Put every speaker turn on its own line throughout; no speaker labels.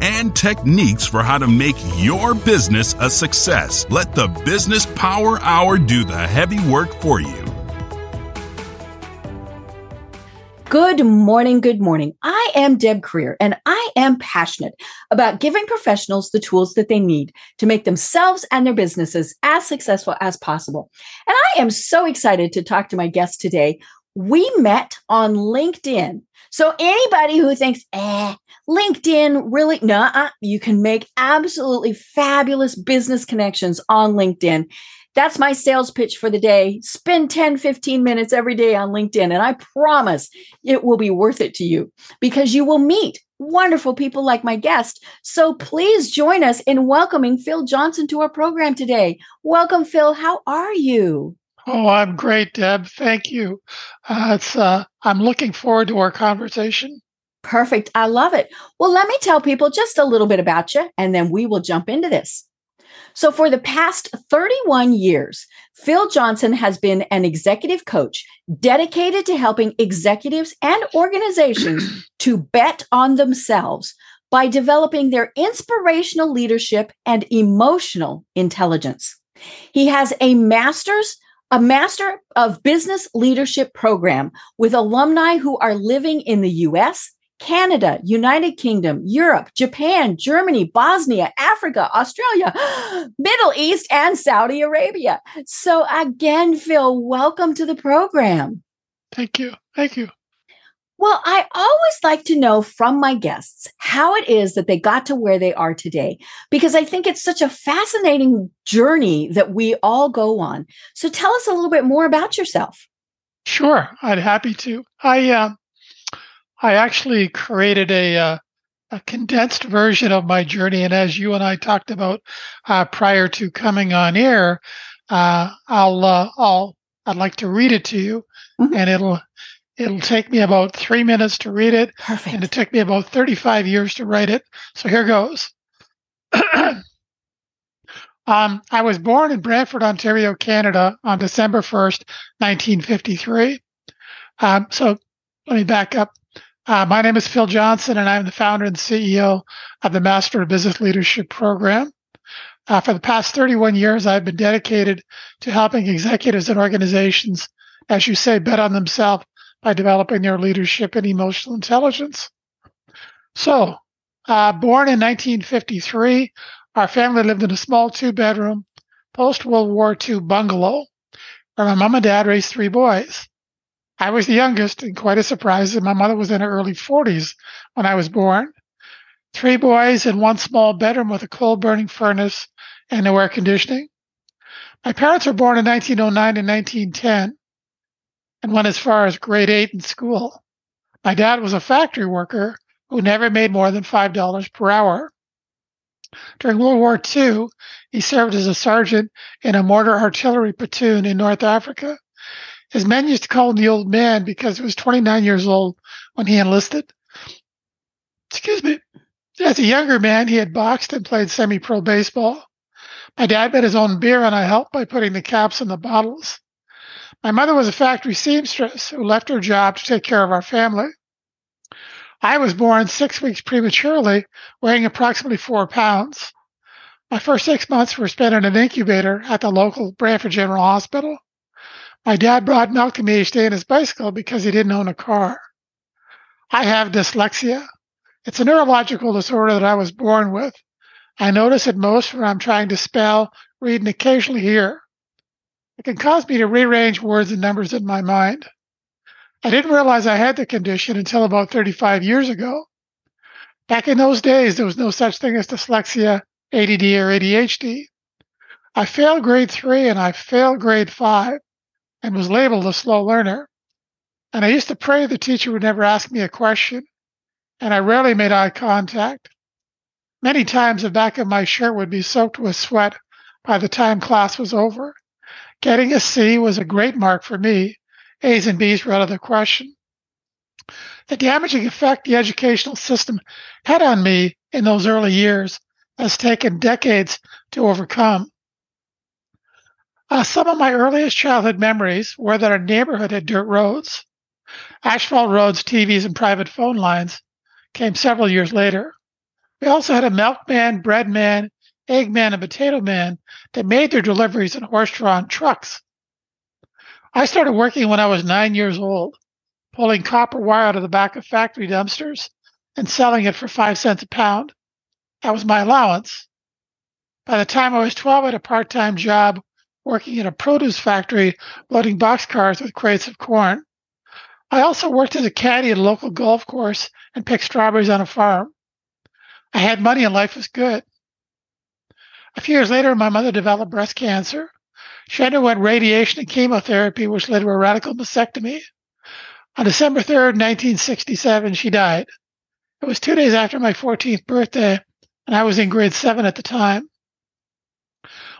and techniques for how to make your business a success. Let the Business Power Hour do the heavy work for you.
Good morning. Good morning. I am Deb Krier, and I am passionate about giving professionals the tools that they need to make themselves and their businesses as successful as possible. And I am so excited to talk to my guest today. We met on LinkedIn. So anybody who thinks, eh, LinkedIn really, nah, you can make absolutely fabulous business connections on LinkedIn. That's my sales pitch for the day. Spend 10, 15 minutes every day on LinkedIn, and I promise it will be worth it to you because you will meet wonderful people like my guest. So please join us in welcoming Phil Johnson to our program today. Welcome, Phil. How are you?
Oh, I'm great, Deb. Thank you. Uh, it's uh, I'm looking forward to our conversation.
Perfect. I love it. Well, let me tell people just a little bit about you, and then we will jump into this. So, for the past 31 years, Phil Johnson has been an executive coach dedicated to helping executives and organizations to bet on themselves by developing their inspirational leadership and emotional intelligence. He has a master's a Master of Business Leadership program with alumni who are living in the US, Canada, United Kingdom, Europe, Japan, Germany, Bosnia, Africa, Australia, Middle East, and Saudi Arabia. So, again, Phil, welcome to the program.
Thank you. Thank you.
Well, I always like to know from my guests how it is that they got to where they are today, because I think it's such a fascinating journey that we all go on. So tell us a little bit more about yourself.
Sure, I'd happy to. I uh, I actually created a uh, a condensed version of my journey, and as you and I talked about uh, prior to coming on air, uh, I'll uh, I'll I'd like to read it to you, mm-hmm. and it'll It'll take me about three minutes to read it.
Perfect.
And it took me about 35 years to write it. So here goes. um, I was born in Brantford, Ontario, Canada on December 1st, 1953. Um, so let me back up. Uh, my name is Phil Johnson, and I'm the founder and CEO of the Master of Business Leadership Program. Uh, for the past 31 years, I've been dedicated to helping executives and organizations, as you say, bet on themselves by developing their leadership and emotional intelligence. So, uh, born in 1953, our family lived in a small two bedroom post World War II bungalow where my mom and dad raised three boys. I was the youngest, and quite a surprise that my mother was in her early 40s when I was born. Three boys in one small bedroom with a coal burning furnace and no air conditioning. My parents were born in 1909 and 1910 and went as far as grade eight in school. My dad was a factory worker who never made more than $5 per hour. During World War II, he served as a sergeant in a mortar artillery platoon in North Africa. His men used to call him the old man because he was 29 years old when he enlisted. Excuse me. As a younger man, he had boxed and played semi pro baseball. My dad made his own beer, and I helped by putting the caps in the bottles. My mother was a factory seamstress who left her job to take care of our family. I was born six weeks prematurely, weighing approximately four pounds. My first six months were spent in an incubator at the local Brantford General Hospital. My dad brought milk to me each day in his bicycle because he didn't own a car. I have dyslexia. It's a neurological disorder that I was born with. I notice it most when I'm trying to spell, read, and occasionally hear. It can cause me to rearrange words and numbers in my mind. I didn't realize I had the condition until about 35 years ago. Back in those days, there was no such thing as dyslexia, ADD, or ADHD. I failed grade three and I failed grade five and was labeled a slow learner. And I used to pray the teacher would never ask me a question, and I rarely made eye contact. Many times the back of my shirt would be soaked with sweat by the time class was over. Getting a C was a great mark for me. A's and B's were out of the question. The damaging effect the educational system had on me in those early years has taken decades to overcome. Uh, some of my earliest childhood memories were that our neighborhood had dirt roads. Asphalt roads, TVs, and private phone lines came several years later. We also had a milkman, bread man, egg man, and potato man that made their deliveries in horse drawn trucks. I started working when I was nine years old, pulling copper wire out of the back of factory dumpsters and selling it for five cents a pound. That was my allowance. By the time I was 12, I had a part time job working in a produce factory loading boxcars with crates of corn. I also worked as a caddy at a local golf course and picked strawberries on a farm. I had money and life was good. A few years later, my mother developed breast cancer. She underwent radiation and chemotherapy, which led to a radical mastectomy. On December 3rd, 1967, she died. It was two days after my 14th birthday, and I was in grade seven at the time.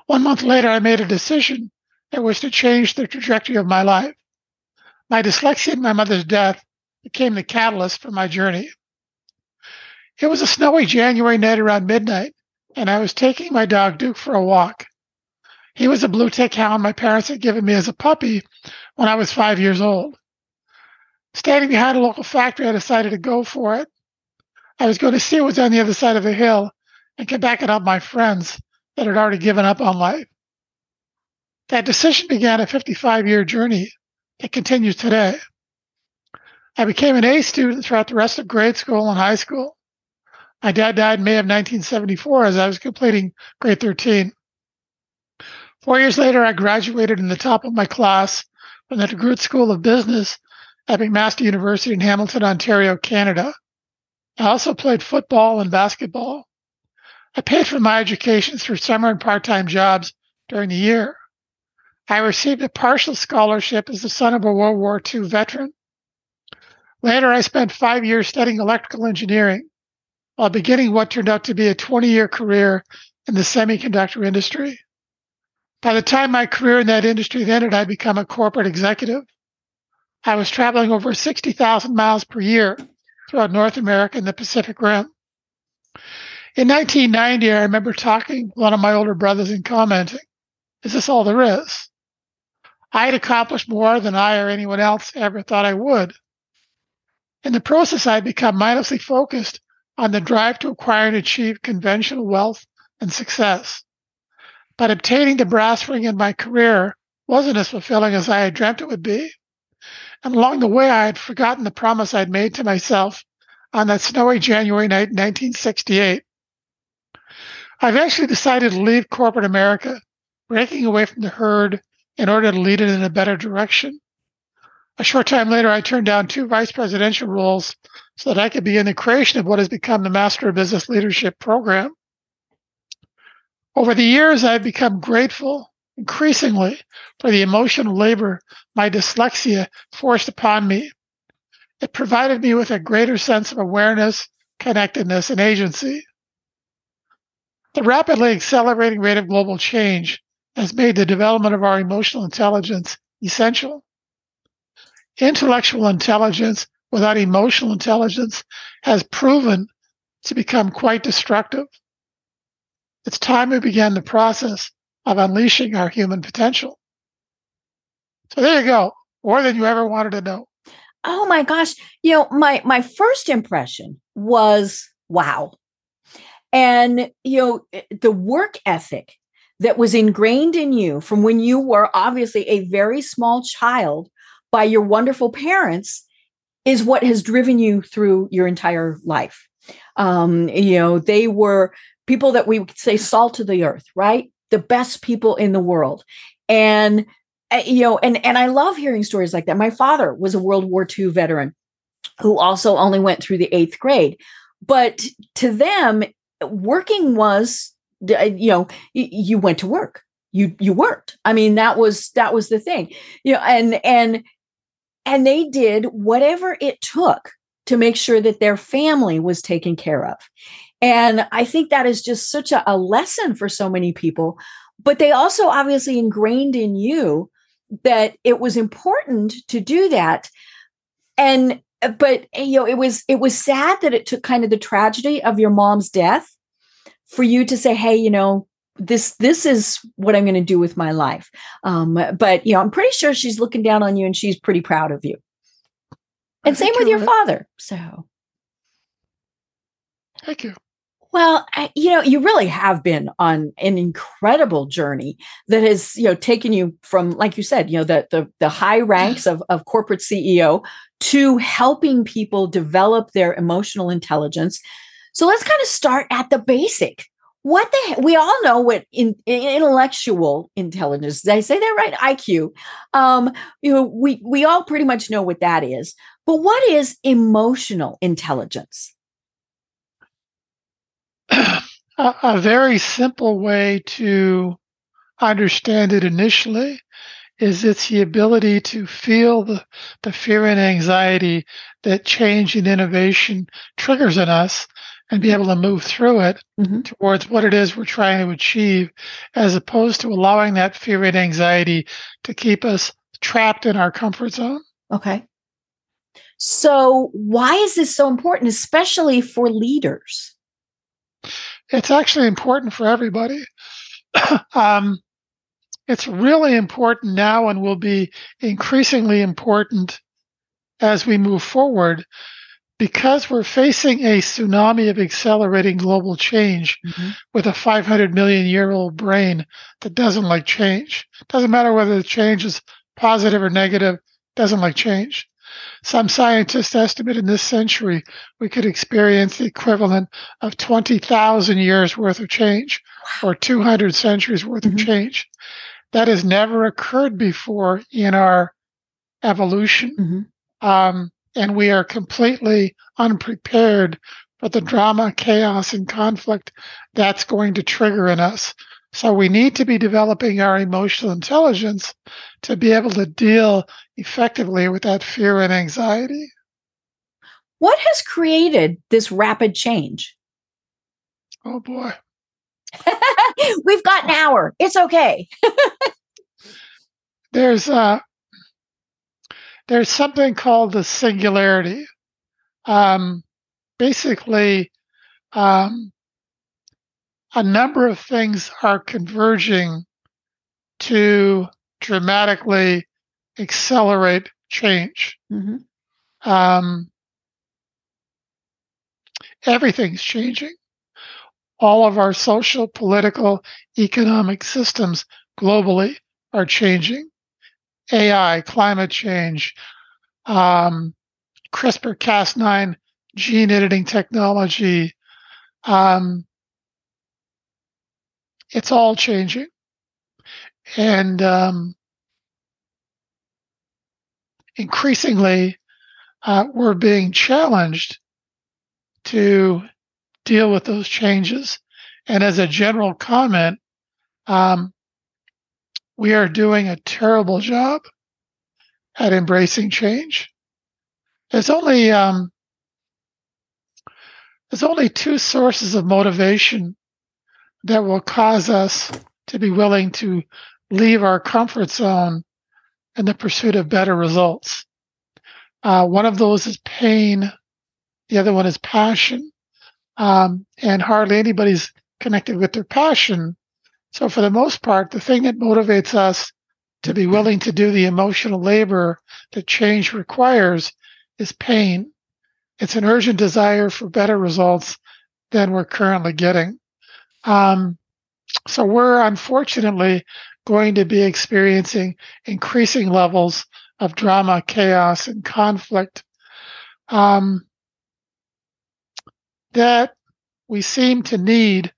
One month later, I made a decision that was to change the trajectory of my life. My dyslexia and my mother's death became the catalyst for my journey. It was a snowy January night around midnight, and I was taking my dog Duke for a walk. He was a blue tick hound my parents had given me as a puppy when I was five years old. Standing behind a local factory, I decided to go for it. I was going to see what was on the other side of the hill and get back and help my friends that had already given up on life. That decision began a 55 year journey that continues today. I became an A student throughout the rest of grade school and high school. My dad died in May of 1974 as I was completing grade 13. Four years later, I graduated in the top of my class from the DeGroote School of Business at McMaster University in Hamilton, Ontario, Canada. I also played football and basketball. I paid for my education through summer and part time jobs during the year. I received a partial scholarship as the son of a World War II veteran. Later, I spent five years studying electrical engineering while beginning what turned out to be a 20 year career in the semiconductor industry. By the time my career in that industry ended, I'd become a corporate executive. I was traveling over 60,000 miles per year throughout North America and the Pacific Rim. In 1990, I remember talking to one of my older brothers and commenting, Is this all there is? I had accomplished more than I or anyone else ever thought I would. In the process, I had become mindlessly focused on the drive to acquire and achieve conventional wealth and success. But obtaining the brass ring in my career wasn't as fulfilling as I had dreamt it would be. And along the way, I had forgotten the promise I'd made to myself on that snowy January night, 1968, I eventually decided to leave corporate America, breaking away from the herd in order to lead it in a better direction. A short time later, I turned down two vice presidential roles so that I could be in the creation of what has become the Master of Business Leadership program. Over the years, I've become grateful increasingly for the emotional labor my dyslexia forced upon me. It provided me with a greater sense of awareness, connectedness, and agency. The rapidly accelerating rate of global change has made the development of our emotional intelligence essential. Intellectual intelligence without emotional intelligence has proven to become quite destructive. It's time we began the process of unleashing our human potential. So there you go. More than you ever wanted to know.
Oh my gosh. You know, my my first impression was wow. And you know, eh, the work ethic that was ingrained in you from when you were obviously a very small child by your wonderful parents is what has driven you through your entire life. Um, you know, they were people that we would say salt of the earth, right? The best people in the world. And uh, you know, and and I love hearing stories like that. My father was a World War II veteran who also only went through the eighth grade, but to them, working was uh, you know you went to work you you worked i mean that was that was the thing you know and and and they did whatever it took to make sure that their family was taken care of. And i think that is just such a, a lesson for so many people but they also obviously ingrained in you that it was important to do that. And uh, but eh, you know it was it was sad that it took kind of the tragedy of your mom's death for you to say, hey, you know, this this is what I'm going to do with my life. Um, but you know, I'm pretty sure she's looking down on you and she's pretty proud of you. And same with your father. So
thank you.
Well, you know, you really have been on an incredible journey that has, you know, taken you from, like you said, you know, the the, the high ranks of, of corporate CEO to helping people develop their emotional intelligence so let's kind of start at the basic. What the heck? We all know what in, in intellectual intelligence. Did I say that right? IQ. Um, you know, we we all pretty much know what that is. But what is emotional intelligence?
a, a very simple way to understand it initially is it's the ability to feel the, the fear and anxiety that change and innovation triggers in us and be able to move through it mm-hmm. towards what it is we're trying to achieve, as opposed to allowing that fear and anxiety to keep us trapped in our comfort zone.
Okay. So, why is this so important, especially for leaders?
It's actually important for everybody. um, it's really important now and will be increasingly important as we move forward because we're facing a tsunami of accelerating global change mm-hmm. with a 500 million year old brain that doesn't like change. Doesn't matter whether the change is positive or negative, doesn't like change. Some scientists estimate in this century we could experience the equivalent of 20,000 years worth of change or 200 centuries worth mm-hmm. of change. That has never occurred before in our evolution. Mm-hmm. Um, and we are completely unprepared for the drama, chaos, and conflict that's going to trigger in us. So we need to be developing our emotional intelligence to be able to deal effectively with that fear and anxiety.
What has created this rapid change?
Oh boy.
We've got an hour. It's okay.
There's uh there's something called the singularity. Um, basically, um, a number of things are converging to dramatically accelerate change. Mm-hmm. Um, everything's changing. All of our social, political, economic systems globally are changing. AI, climate change, um, CRISPR Cas9 gene editing technology. Um, it's all changing. And um, increasingly, uh, we're being challenged to deal with those changes. And as a general comment, um, we are doing a terrible job at embracing change. There's only um, there's only two sources of motivation that will cause us to be willing to leave our comfort zone in the pursuit of better results. Uh, one of those is pain. The other one is passion. Um, and hardly anybody's connected with their passion so, for the most part, the thing that motivates us to be willing to do the emotional labor that change requires is pain. It's an urgent desire for better results than we're currently getting. Um, so we're unfortunately going to be experiencing increasing levels of drama, chaos, and conflict um, that we seem to need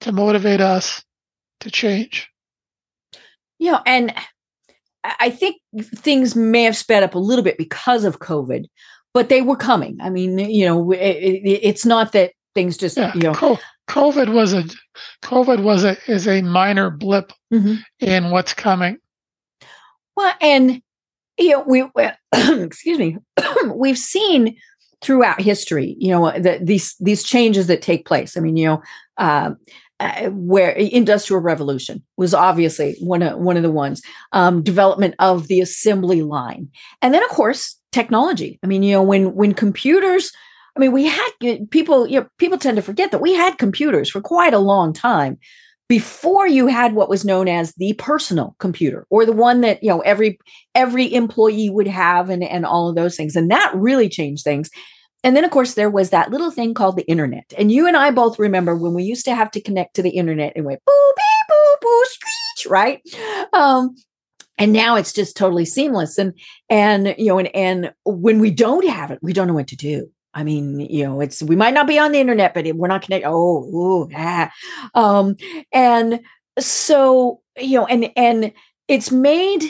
to motivate us to change.
You know, and I think things may have sped up a little bit because of COVID, but they were coming. I mean, you know, it, it, it's not that things just, yeah, you know,
COVID was a COVID was a is a minor blip mm-hmm. in what's coming.
Well, and you know, we excuse me, we've seen throughout history, you know, the, these these changes that take place. I mean, you know, uh, uh, where industrial revolution was obviously one of one of the ones. Um, development of the assembly line, and then of course technology. I mean, you know, when when computers I mean, we had people, you know, people tend to forget that we had computers for quite a long time before you had what was known as the personal computer or the one that, you know, every every employee would have and, and all of those things. And that really changed things. And then, of course, there was that little thing called the internet. And you and I both remember when we used to have to connect to the internet and went boo, beep, boo, boo, screech, right? Um, and now it's just totally seamless. And and you know, and and when we don't have it, we don't know what to do. I mean, you know, it's we might not be on the internet, but we're not connected. Oh, ooh, ah. um, and so you know, and and it's made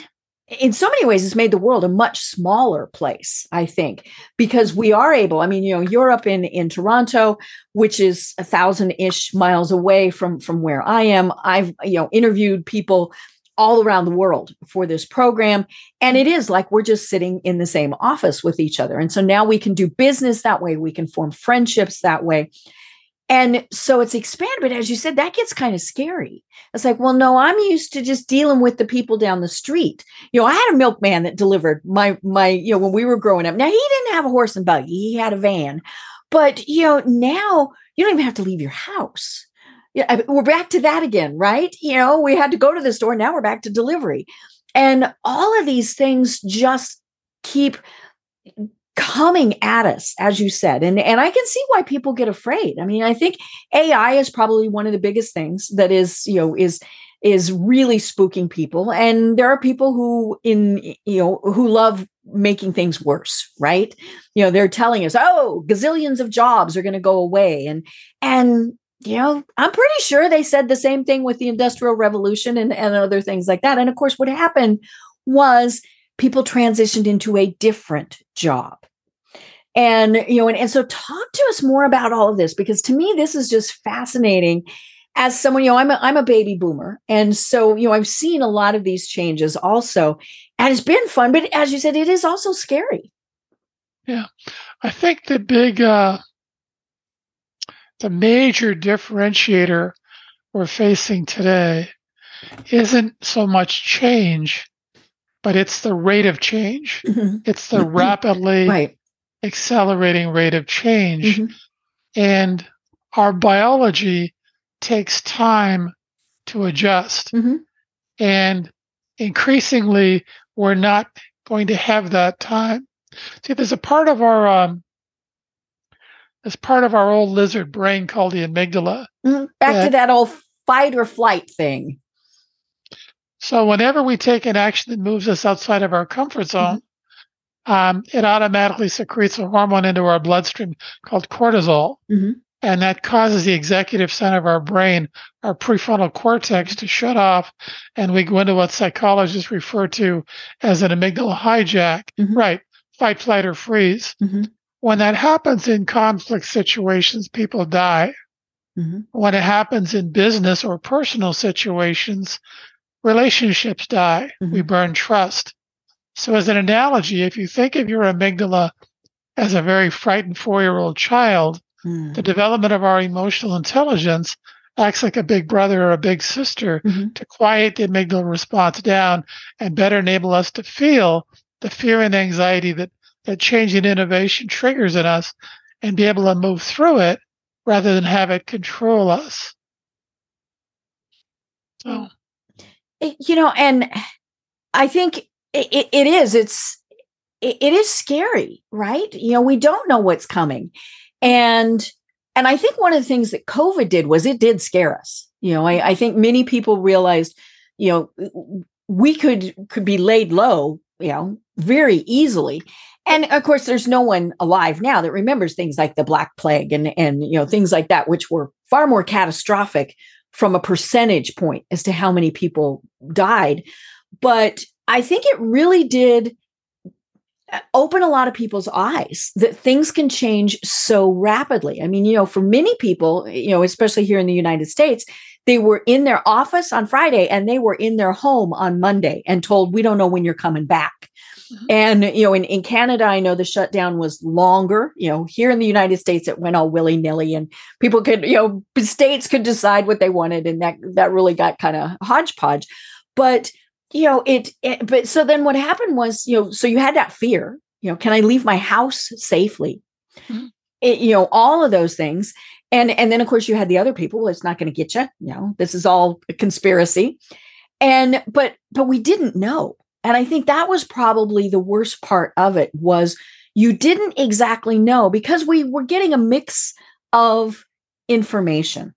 in so many ways it's made the world a much smaller place i think because we are able i mean you know up in in toronto which is a thousand ish miles away from from where i am i've you know interviewed people all around the world for this program. And it is like we're just sitting in the same office with each other. And so now we can do business that way, we can form friendships that way. And so it's expanded, but as you said, that gets kind of scary. It's like, well, no, I'm used to just dealing with the people down the street. You know, I had a milkman that delivered my my, you know, when we were growing up. Now he didn't have a horse and buggy, he had a van. But you know, now you don't even have to leave your house yeah, we're back to that again, right? You know, we had to go to the store. Now we're back to delivery. And all of these things just keep coming at us, as you said. And, and I can see why people get afraid. I mean, I think AI is probably one of the biggest things that is, you know, is is really spooking people. And there are people who in, you know, who love making things worse, right? You know, they're telling us, oh, gazillions of jobs are going to go away. And and you know, I'm pretty sure they said the same thing with the Industrial Revolution and, and other things like that. And of course, what happened was people transitioned into a different job. And, you know, and, and so talk to us more about all of this because to me, this is just fascinating as someone, you know, I'm a, I'm a baby boomer. And so, you know, I've seen a lot of these changes also. And it's been fun, but as you said, it is also scary.
Yeah. I think the big, uh, the major differentiator we're facing today isn't so much change, but it's the rate of change. Mm-hmm. It's the rapidly right. Accelerating rate of change. Mm-hmm. And our biology takes time to adjust. Mm-hmm. And increasingly, we're not going to have that time. See, there's a part of our um, as part of our old lizard brain called the amygdala.
Mm-hmm. Back that, to that old fight or flight thing.
So whenever we take an action that moves us outside of our comfort zone, mm-hmm. Um, it automatically secretes a hormone into our bloodstream called cortisol. Mm-hmm. And that causes the executive center of our brain, our prefrontal cortex, to shut off. And we go into what psychologists refer to as an amygdala hijack. Mm-hmm. Right. Fight, flight, or freeze. Mm-hmm. When that happens in conflict situations, people die. Mm-hmm. When it happens in business or personal situations, relationships die. Mm-hmm. We burn trust. So, as an analogy, if you think of your amygdala as a very frightened four year old child, mm-hmm. the development of our emotional intelligence acts like a big brother or a big sister mm-hmm. to quiet the amygdala response down and better enable us to feel the fear and anxiety that that change and innovation triggers in us and be able to move through it rather than have it control us. So
you know, and I think it, it is. It's it, it is scary, right? You know, we don't know what's coming, and and I think one of the things that COVID did was it did scare us. You know, I, I think many people realized, you know, we could could be laid low, you know, very easily. And of course, there's no one alive now that remembers things like the Black Plague and and you know things like that, which were far more catastrophic from a percentage point as to how many people died. But I think it really did uh, open a lot of people's eyes that things can change so rapidly. I mean, you know, for many people, you know, especially here in the United States, they were in their office on Friday and they were in their home on Monday and told, we don't know when you're coming back. Mm-hmm. And, you know, in, in Canada, I know the shutdown was longer. You know, here in the United States, it went all willy nilly and people could, you know, states could decide what they wanted. And that, that really got kind of hodgepodge. But you know it, it, but so then what happened was you know so you had that fear you know can i leave my house safely? Mm-hmm. it, you know all of those things. And and then of course you had the other people well it's not going to get you you know this is all a conspiracy. And but but we didn't know. And i think that was probably the worst part of it was you didn't exactly know because we were getting a mix of information.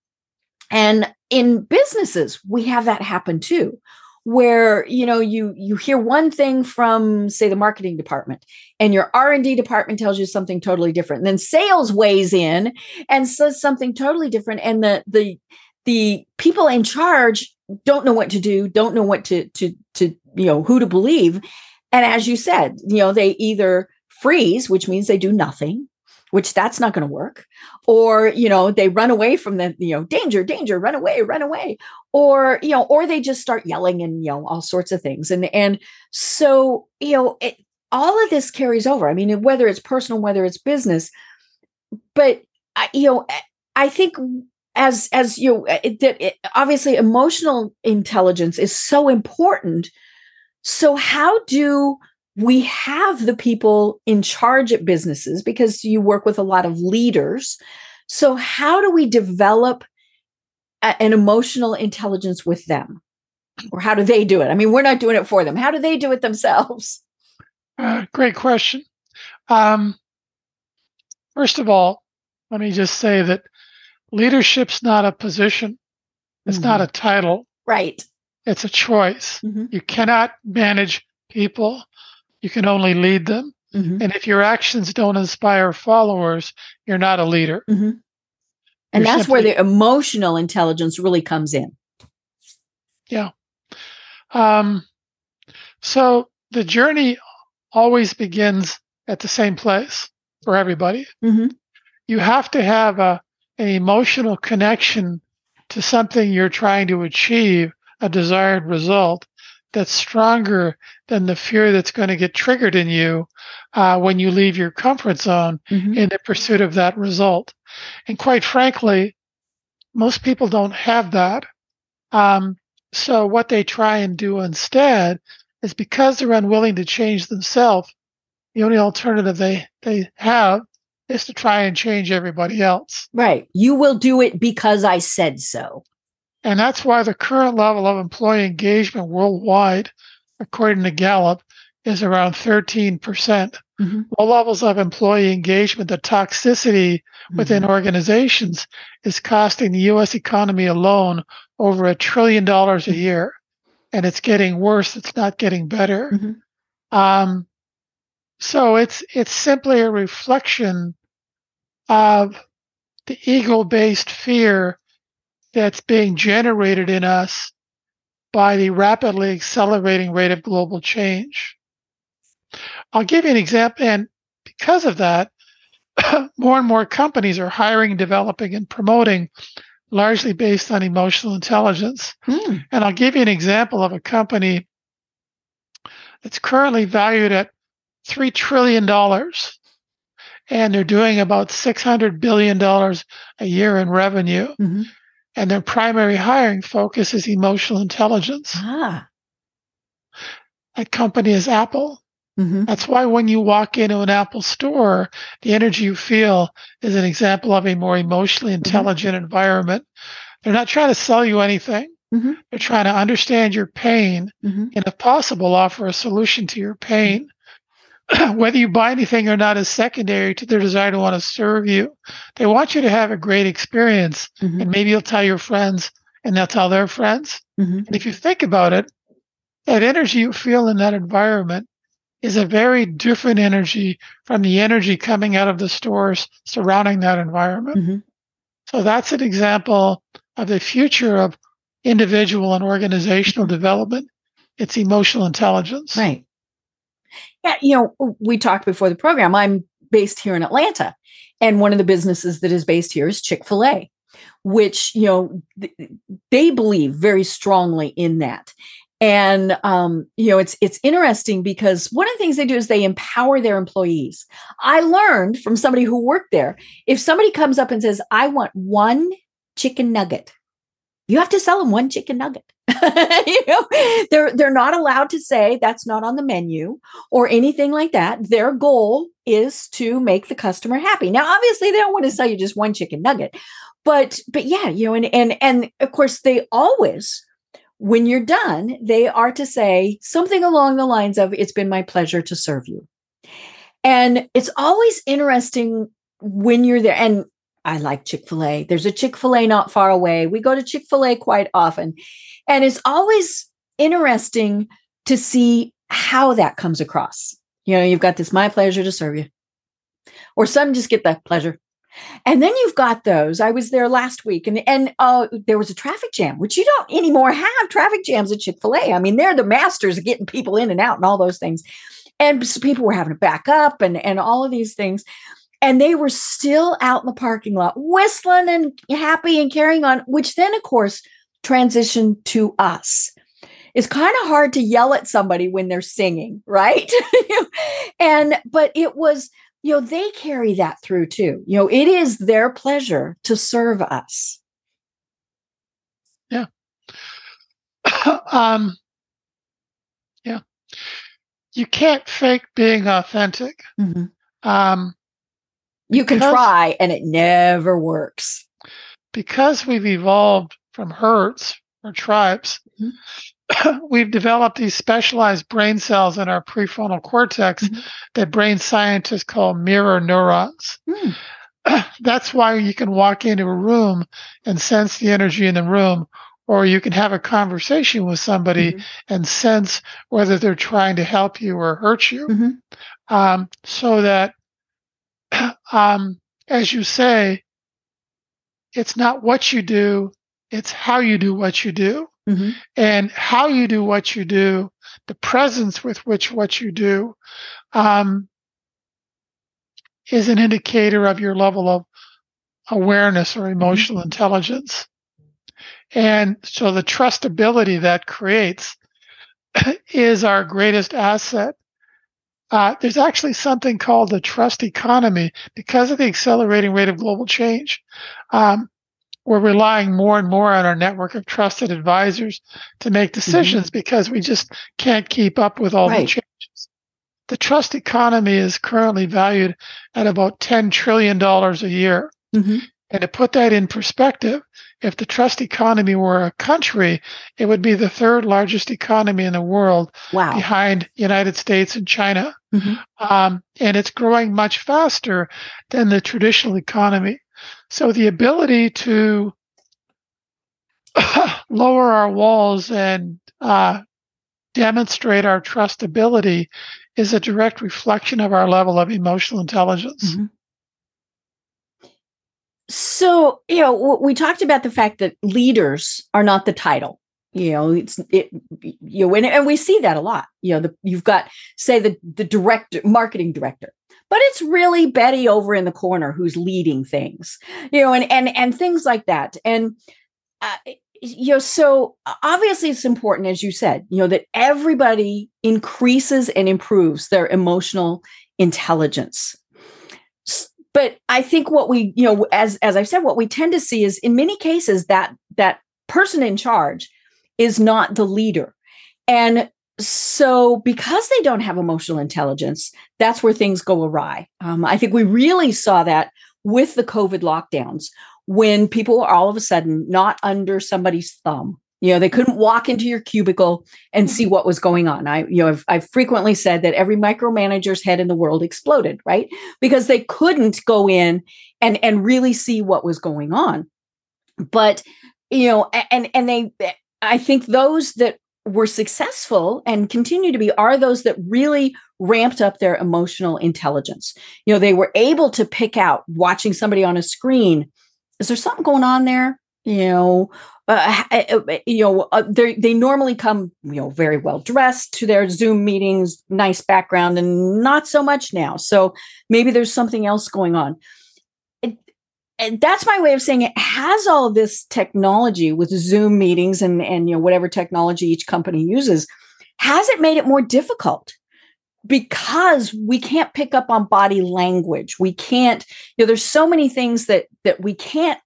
And in businesses we have that happen too where you know you you hear one thing from say the marketing department and your r&d department tells you something totally different. And then sales weighs in and says something totally different and the the the people in charge don't know what to do don't know what to to to you know who to believe. And as you said you know they either freeze which means they do nothing which that's not going to work. Or you know they run away from the you know danger danger run away run away. Or you know or they just start yelling and you know all sorts of things. And and so you know it, all of this carries over. I mean whether it's personal whether it's business but you know i think as as you know that obviously emotional intelligence is so important. So how do we have the people in charge at businesses because you work with a lot of leaders. So, how do we develop a, an emotional intelligence with them? Or how do they do it? I mean, we're not doing it for them. How do they do it themselves?
Uh, great question. Um, first of all, let me just say that leadership's not a position, it's mm-hmm. not a title.
Right.
It's a choice. Mm-hmm. You cannot manage people you can only lead them. Mm-hmm. And if your actions don't inspire followers, you're not a leader.
Mm-hmm. And that's simply, where the emotional intelligence really comes in.
Yeah. Um, so the journey always begins at the same place for everybody. Mm-hmm. You have to have a, an emotional connection to something you're trying to achieve, a desired result that's stronger than the fear that's going to get triggered in you uh, when you leave your comfort zone mm-hmm. in the pursuit of that result. And quite frankly, most people don't have that. Um, so what they try and do instead is because they're unwilling to change themselves, the only alternative they, they have is to try and change everybody else.
Right. You will do it because I said so.
And that's why the current level of employee engagement worldwide, according to Gallup, is around 13%. percent mm hmm Low levels of employee engagement, the toxicity mm-hmm. within organizations is costing the US economy alone over a trillion dollars a year. And it's getting worse, it's not getting better. Mm-hmm. Um, so it's it's simply a reflection of the ego-based fear that's being generated in us by the rapidly accelerating rate of global change. I'll give you an example, and because of that, more and more companies are hiring, developing, and promoting largely based on emotional intelligence. Hmm. And I'll give you an example of a company that's currently valued at $3 trillion. And they're doing about $600 billion a year in revenue. Mm-hmm and their primary hiring focus is emotional intelligence. Ah. That company is Apple. Mm-hmm. That's why when you walk into an Apple store, the energy you feel is an example of a more emotionally mm-hmm. intelligent mm-hmm. environment. They're not trying to sell you anything. Mm-hmm. They're trying to understand your pain mm-hmm. and, if possible, offer a solution to your pain. Whether you buy anything or not is secondary to their desire to want to serve you. They want you to have a great experience, mm-hmm. and maybe you'll tell your friends, and they'll tell their friends. Mm-hmm. And if you think about it, that energy you feel in that environment is a very different energy from the energy coming out of the stores surrounding that environment. Mm-hmm. So that's an example of the future of individual and organizational development. It's emotional intelligence.
Right. Yeah, you know, we talked before the program. I'm based here in Atlanta, and one of the businesses that is based here is Chick fil A, which, you know, th- they believe very strongly in that and um, you know it's it's interesting because one of the things they do is they empower their employees i learned from somebody who worked there if somebody comes up and says i want one chicken nugget you have to sell them one chicken nugget you know they're they're not allowed to say that's not on the menu or anything like that their goal is to make the customer happy now obviously they don't want to sell you just one chicken nugget but but yeah you know and and and of course they always when you're done, they are to say something along the lines of, It's been my pleasure to serve you. And it's always interesting when you're there. And I like Chick fil A. There's a Chick fil A not far away. We go to Chick fil A quite often. And it's always interesting to see how that comes across. You know, you've got this, my pleasure to serve you. Or some just get the pleasure and then you've got those. I was there last week and and uh, there was a traffic jam, which you don't anymore have traffic jams at Chick-fil-A. I mean, they're the masters of getting people in and out and all those things. And people were having to back up and and all of these things. And they were still out in the parking lot whistling and happy and carrying on, which then of course transitioned to us it's kind of hard to yell at somebody when they're singing, right? and but it was you know, they carry that through too. You know, it is their pleasure to serve us.
Yeah. um, yeah. You can't fake being authentic. Mm-hmm. Um,
you can try and it never works.
Because we've evolved from herds or tribes, mm-hmm. we've developed these specialized brain cells in our prefrontal cortex mm-hmm. that brain scientists call mirror neurons. Mm. That's why you can walk into a room and sense the energy in the room, or you can have a conversation with somebody mm-hmm. and sense whether they're trying to help you or hurt you. Mm-hmm. Um, so that, um, as you say, it's not what you do, it's how you do what you do. Mm-hmm. And how you do what you do, the presence with which what you do, um, is an indicator of your level of awareness or emotional mm-hmm. intelligence. And so the trustability that creates is our greatest asset. Uh, there's actually something called the trust economy because of the accelerating rate of global change. Um, we're relying more and more on our network of trusted advisors to make mm-hmm. decisions mm-hmm. because we just can't keep up with all right. the changes. The trust economy is currently valued at about $10 trillion a year. Mm-hmm. And to put that in perspective, if the trust economy were a country, it would be the third largest economy in the world wow. behind United States and China. Mm-hmm. Um, and it's growing much faster than the traditional economy. So the ability to lower our walls and uh, demonstrate our trustability is a direct reflection of our level of emotional intelligence. Mm-hmm.
So, you know, we talked about the fact that leaders are not the title. You know, it's it. You know, and, and we see that a lot. You know, the, you've got say the the director, marketing director but it's really Betty over in the corner who's leading things, you know, and and and things like that. And uh, you know, so obviously it's important, as you said, you know, that everybody increases and improves their emotional intelligence. But I think what we, you know, as as i've said, what we tend to see is in many cases that that person in charge is not the leader. And so because they don't have emotional intelligence that's where things go awry um, i think we really saw that with the covid lockdowns when people are all of a sudden not under somebody's thumb You know, they couldn't walk into your cubicle and see what was going on. I, you know, I've, I've frequently said that every micromanager's head in the world exploded, right? Because they couldn't go in and and really see what was going on. But you know, and and they, I think those that were successful and continue to be are those that really ramped up their emotional intelligence. You know, they were able to pick out watching somebody on a screen. Is there something going on there? You know, uh, you know, uh, they they normally come, you know, very well dressed to their Zoom meetings, nice background, and not so much now. So maybe there's something else going on. It, and that's my way of saying it has all this technology with Zoom meetings and and you know whatever technology each company uses. Has it made it more difficult? because we can't pick up on body language we can't you know there's so many things that that we can't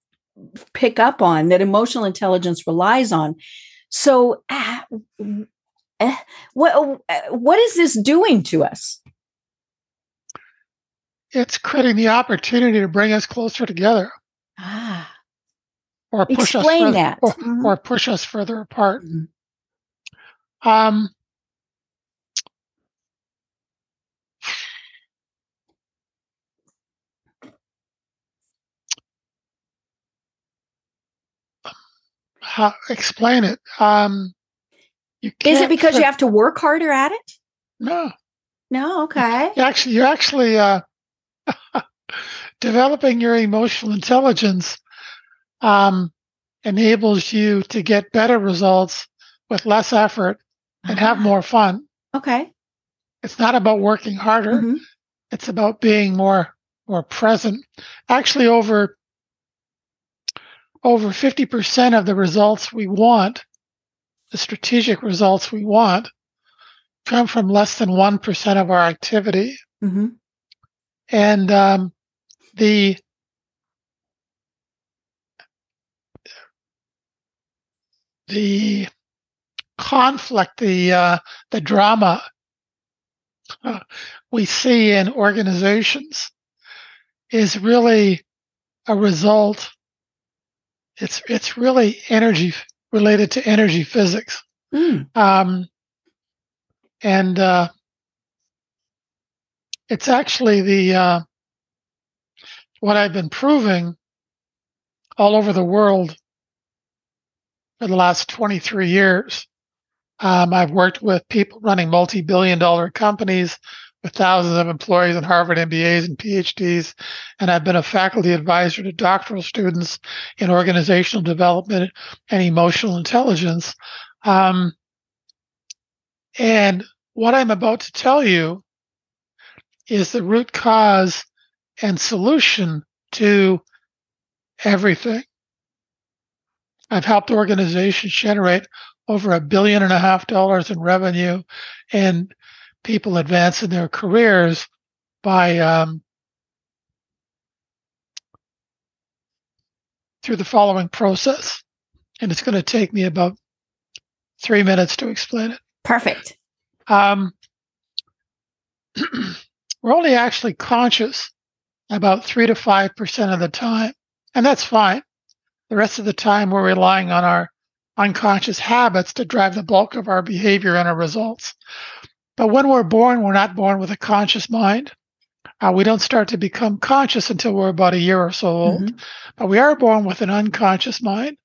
pick up on that emotional intelligence relies on. So uh, uh, what uh, what is this doing to us?
It's creating the opportunity to bring us closer together.
Ah.
Or push
explain
us further,
that.
or,
mm-hmm.
or, push us further apart.
Mm-hmm.
um how explain it. Um,
is it because you have to work harder at it?
No,
no. Okay.
You actually, you're actually uh, developing your emotional intelligence um, enables you to get better results with less effort and have more fun.
Okay.
It's not about working harder.
Mm-hmm.
It's about being more more present. Actually, over over 50% of the results we want, the strategic results we want, come from less than 1% of our activity.
Mm-hmm.
And um, the the conflict, the uh, the drama uh, we see in organizations is really a result it's it's really energy related to energy physics.
Mm.
Um, and uh, it's actually the uh, what I've been proving all over the world for the last 23 years. Um, I've worked with people running multi-billion dollar companies with thousands of employees and Harvard MBAs and PhDs, and I've been a faculty advisor to doctoral students in organizational development and emotional intelligence. Um, and what I'm about to tell you is the root cause and solution to everything. I've helped organizations generate over a billion and a half dollars in revenue and people advance in their careers by um, through the following process. And it's going to take me about three minutes to explain it.
Perfect.
Um, we're only actually conscious about three to five percent of the time, and that's fine. The rest of the time, we're relying on our unconscious habits to drive the bulk of our behavior and our results. But when we're born, we're not born with a conscious mind. Uh, we don't start to become conscious until we're about a year or so old. Mm-hmm. But we are born with an unconscious mind.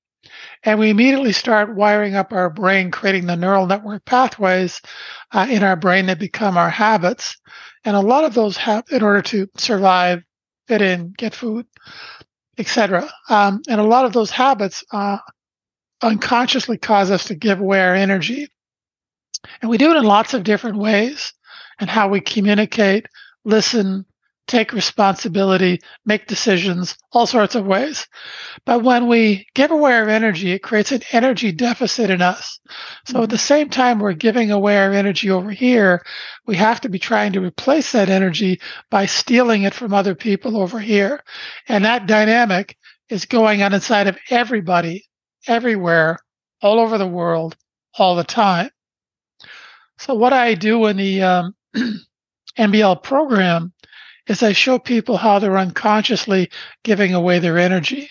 And we immediately start wiring up our brain, creating the neural network pathways uh, in our brain that become our habits. And a lot of those have, in order to survive, fit in, get food, etc. Um, and a lot of those habits uh, unconsciously cause us to give away our energy. And we do it in lots of different ways and how we communicate, listen, take responsibility, make decisions, all sorts of ways. But when we give away our energy, it creates an energy deficit in us. So mm-hmm. at the same time we're giving away our energy over here, we have to be trying to replace that energy by stealing it from other people over here. And that dynamic is going on inside of everybody, everywhere, all over the world, all the time. So what I do in the um, MBL program is I show people how they're unconsciously giving away their energy.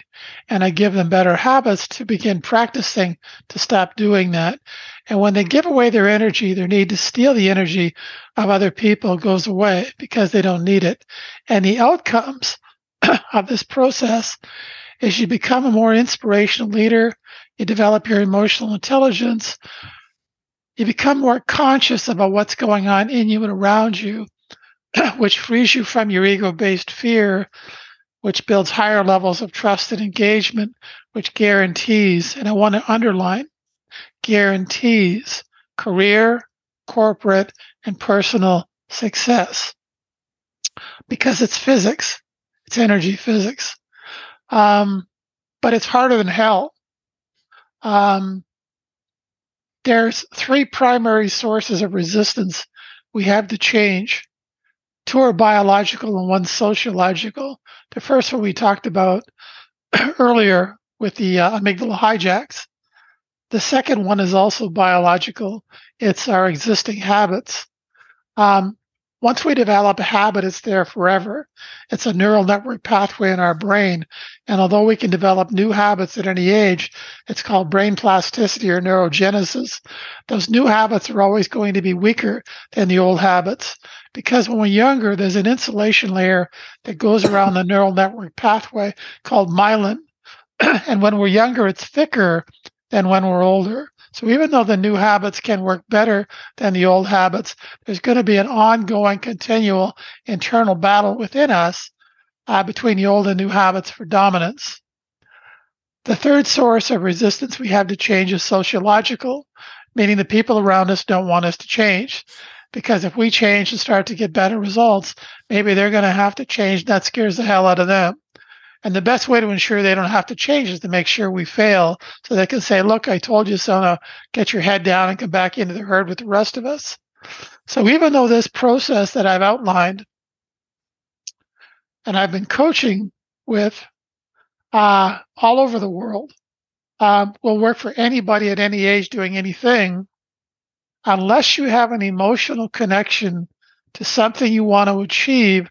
And I give them better habits to begin practicing to stop doing that. And when they give away their energy, their need to steal the energy of other people goes away because they don't need it. And the outcomes of this process is you become a more inspirational leader, you develop your emotional intelligence, you become more conscious about what's going on in you and around you, which frees you from your ego based fear, which builds higher levels of trust and engagement, which guarantees, and I want to underline, guarantees career, corporate, and personal success because it's physics, it's energy physics. Um, but it's harder than hell. Um, there's three primary sources of resistance we have to change. Two are biological and one sociological. The first one we talked about earlier with the uh, amygdala hijacks. The second one is also biological. It's our existing habits. Um, once we develop a habit, it's there forever. It's a neural network pathway in our brain. And although we can develop new habits at any age, it's called brain plasticity or neurogenesis. Those new habits are always going to be weaker than the old habits because when we're younger, there's an insulation layer that goes around the neural network pathway called myelin. and when we're younger, it's thicker than when we're older. So even though the new habits can work better than the old habits, there's going to be an ongoing, continual internal battle within us uh, between the old and new habits for dominance. The third source of resistance we have to change is sociological, meaning the people around us don't want us to change. Because if we change and start to get better results, maybe they're going to have to change. And that scares the hell out of them. And the best way to ensure they don't have to change is to make sure we fail so they can say, look, I told you so. Now get your head down and come back into the herd with the rest of us. So even though this process that I've outlined and I've been coaching with uh, all over the world um, will work for anybody at any age doing anything, unless you have an emotional connection to something you want to achieve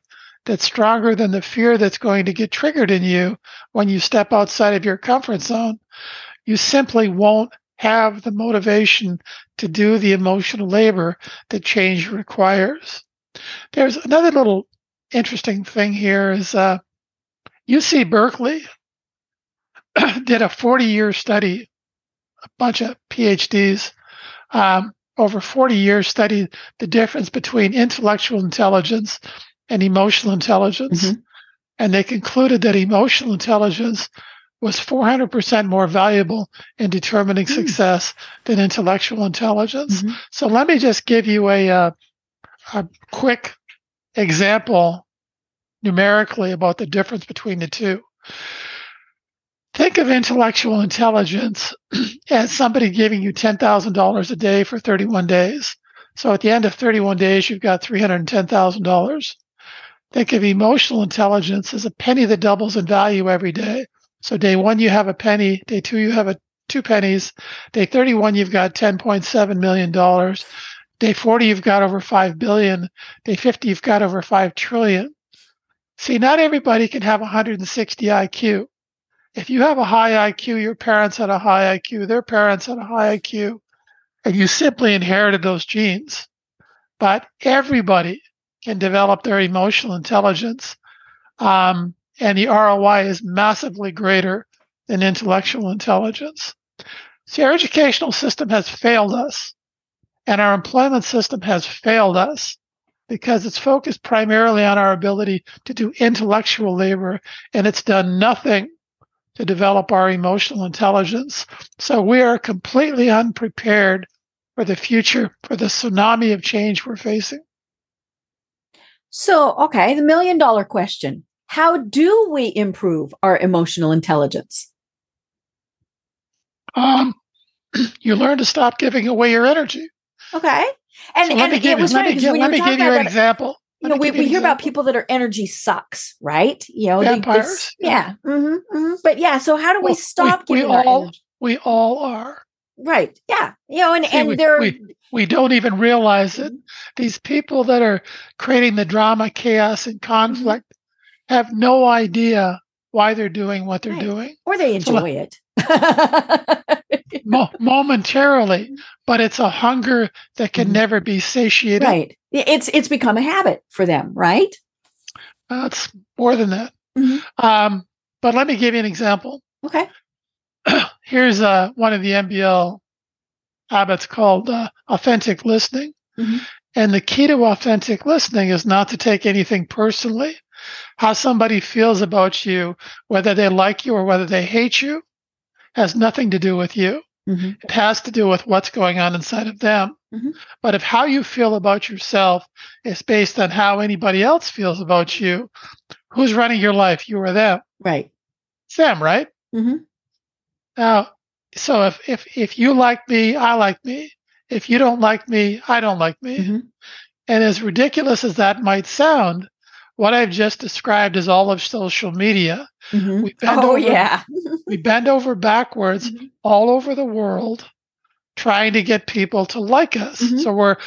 that's stronger than the fear that's going to get triggered in you when you step outside of your comfort zone, you simply won't have the motivation to do the emotional labor that change requires. There's another little interesting thing here is uh, UC Berkeley did a 40 year study, a bunch of PhDs um, over 40 years studied the difference between intellectual intelligence and emotional intelligence. Mm-hmm. And they concluded that emotional intelligence was 400% more valuable in determining mm. success than intellectual intelligence. Mm-hmm. So let me just give you a, uh, a quick example numerically about the difference between the two. Think of intellectual intelligence as somebody giving you $10,000 a day for 31 days. So at the end of 31 days, you've got $310,000. Think of emotional intelligence as a penny that doubles in value every day. So day one, you have a penny. Day two, you have a two pennies. Day 31, you've got $10.7 million. Day 40, you've got over 5 billion. Day 50, you've got over 5 trillion. See, not everybody can have 160 IQ. If you have a high IQ, your parents had a high IQ, their parents had a high IQ, and you simply inherited those genes. But everybody can develop their emotional intelligence. Um, and the ROI is massively greater than intellectual intelligence. See, our educational system has failed us, and our employment system has failed us because it's focused primarily on our ability to do intellectual labor, and it's done nothing to develop our emotional intelligence. So we are completely unprepared for the future, for the tsunami of change we're facing.
So, okay, the million dollar question How do we improve our emotional intelligence?
Um, you learn to stop giving away your energy.
Okay. And,
so let
and
me give,
it was
let me give, let me give you an example.
You know, we, we hear about people that are energy sucks, right? You know,
vampires.
They, yeah. Mm-hmm, mm-hmm. But yeah, so how do we stop
we,
giving
we all,
energy?
We all are.
Right. Yeah. You know, and,
See,
and
we,
there
we, we don't even realize it. These people that are creating the drama, chaos, and conflict have no idea why they're doing what they're
Right.
doing
or they
So,
enjoy it.
Mo- momentarily, but it's a hunger that can
Mhm.
never be satiated.
right. It's it's become a habit for them, right?
Uh, it's more than that.
Mhm.
Um, but let me give you an example.
Okay.
Here's uh, one of the MBL habits called uh, authentic listening.
Mhm.
And the key to authentic listening is not to take anything personally. How somebody feels about you, whether they like you or whether they hate you, has nothing to do with you.
Mhm.
It has to do with what's going on inside of them.
Mhm.
But if how you feel about yourself is based on how anybody else feels about you, who's running your life, you or them?
Right.
Sam, them, right?
Mhm.
Now, so if if if you like me, I like me. If you don't like me, I don't like me.
Mhm.
And as ridiculous as that might sound, what I've just described is all of social media.
Mhm.
We bend
Oh
over,
yeah.
we bend over backwards
Mhm.
all over the world trying to get people to like us.
Mhm.
So we're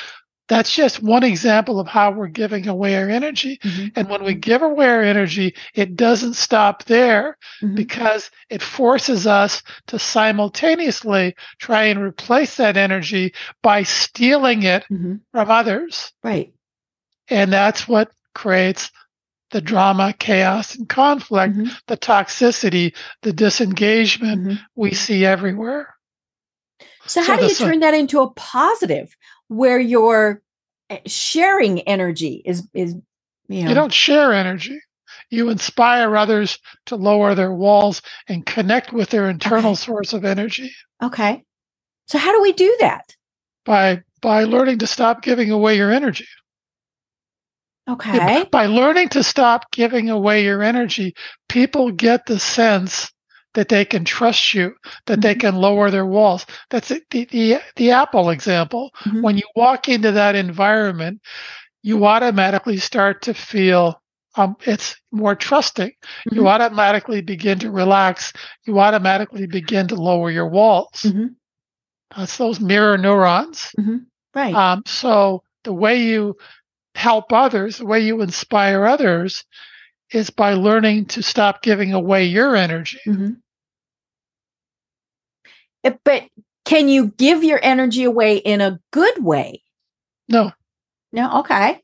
that's just one example of how we're giving away our energy.
Mhm.
And when we give away our energy, it doesn't stop there
Mhm.
because it forces us to simultaneously try and replace that energy by stealing it
Mhm.
from others.
Right.
And that's what creates the drama, chaos, and conflict,
Mhm.
the toxicity, the disengagement
Mhm.
we see everywhere.
So
So
how do you turn that into a positive where you're eh, sharing energy is is you know
You don't share energy. You inspire others to lower their walls and connect with their internal
Okay.
source of energy
okay. So how do we do that?
by by learning to stop giving away your energy.
Okay.
By learning to stop giving away your energy, people get the sense that they can trust you, that they
Mhm.
can lower their walls. That's the, the, the Apple example.
Mhm.
When you walk into that environment, you automatically start to feel um, it's more trusting. You
Mhm.
automatically begin to relax. You automatically begin to lower your walls.
Mhm.
That's those mirror neurons.
Right.
Um, so the way you help others, the way you inspire others, is by learning to stop giving away your energy.
Mhm. Eh, But can you give your energy away in a good way?
No,
No, okay.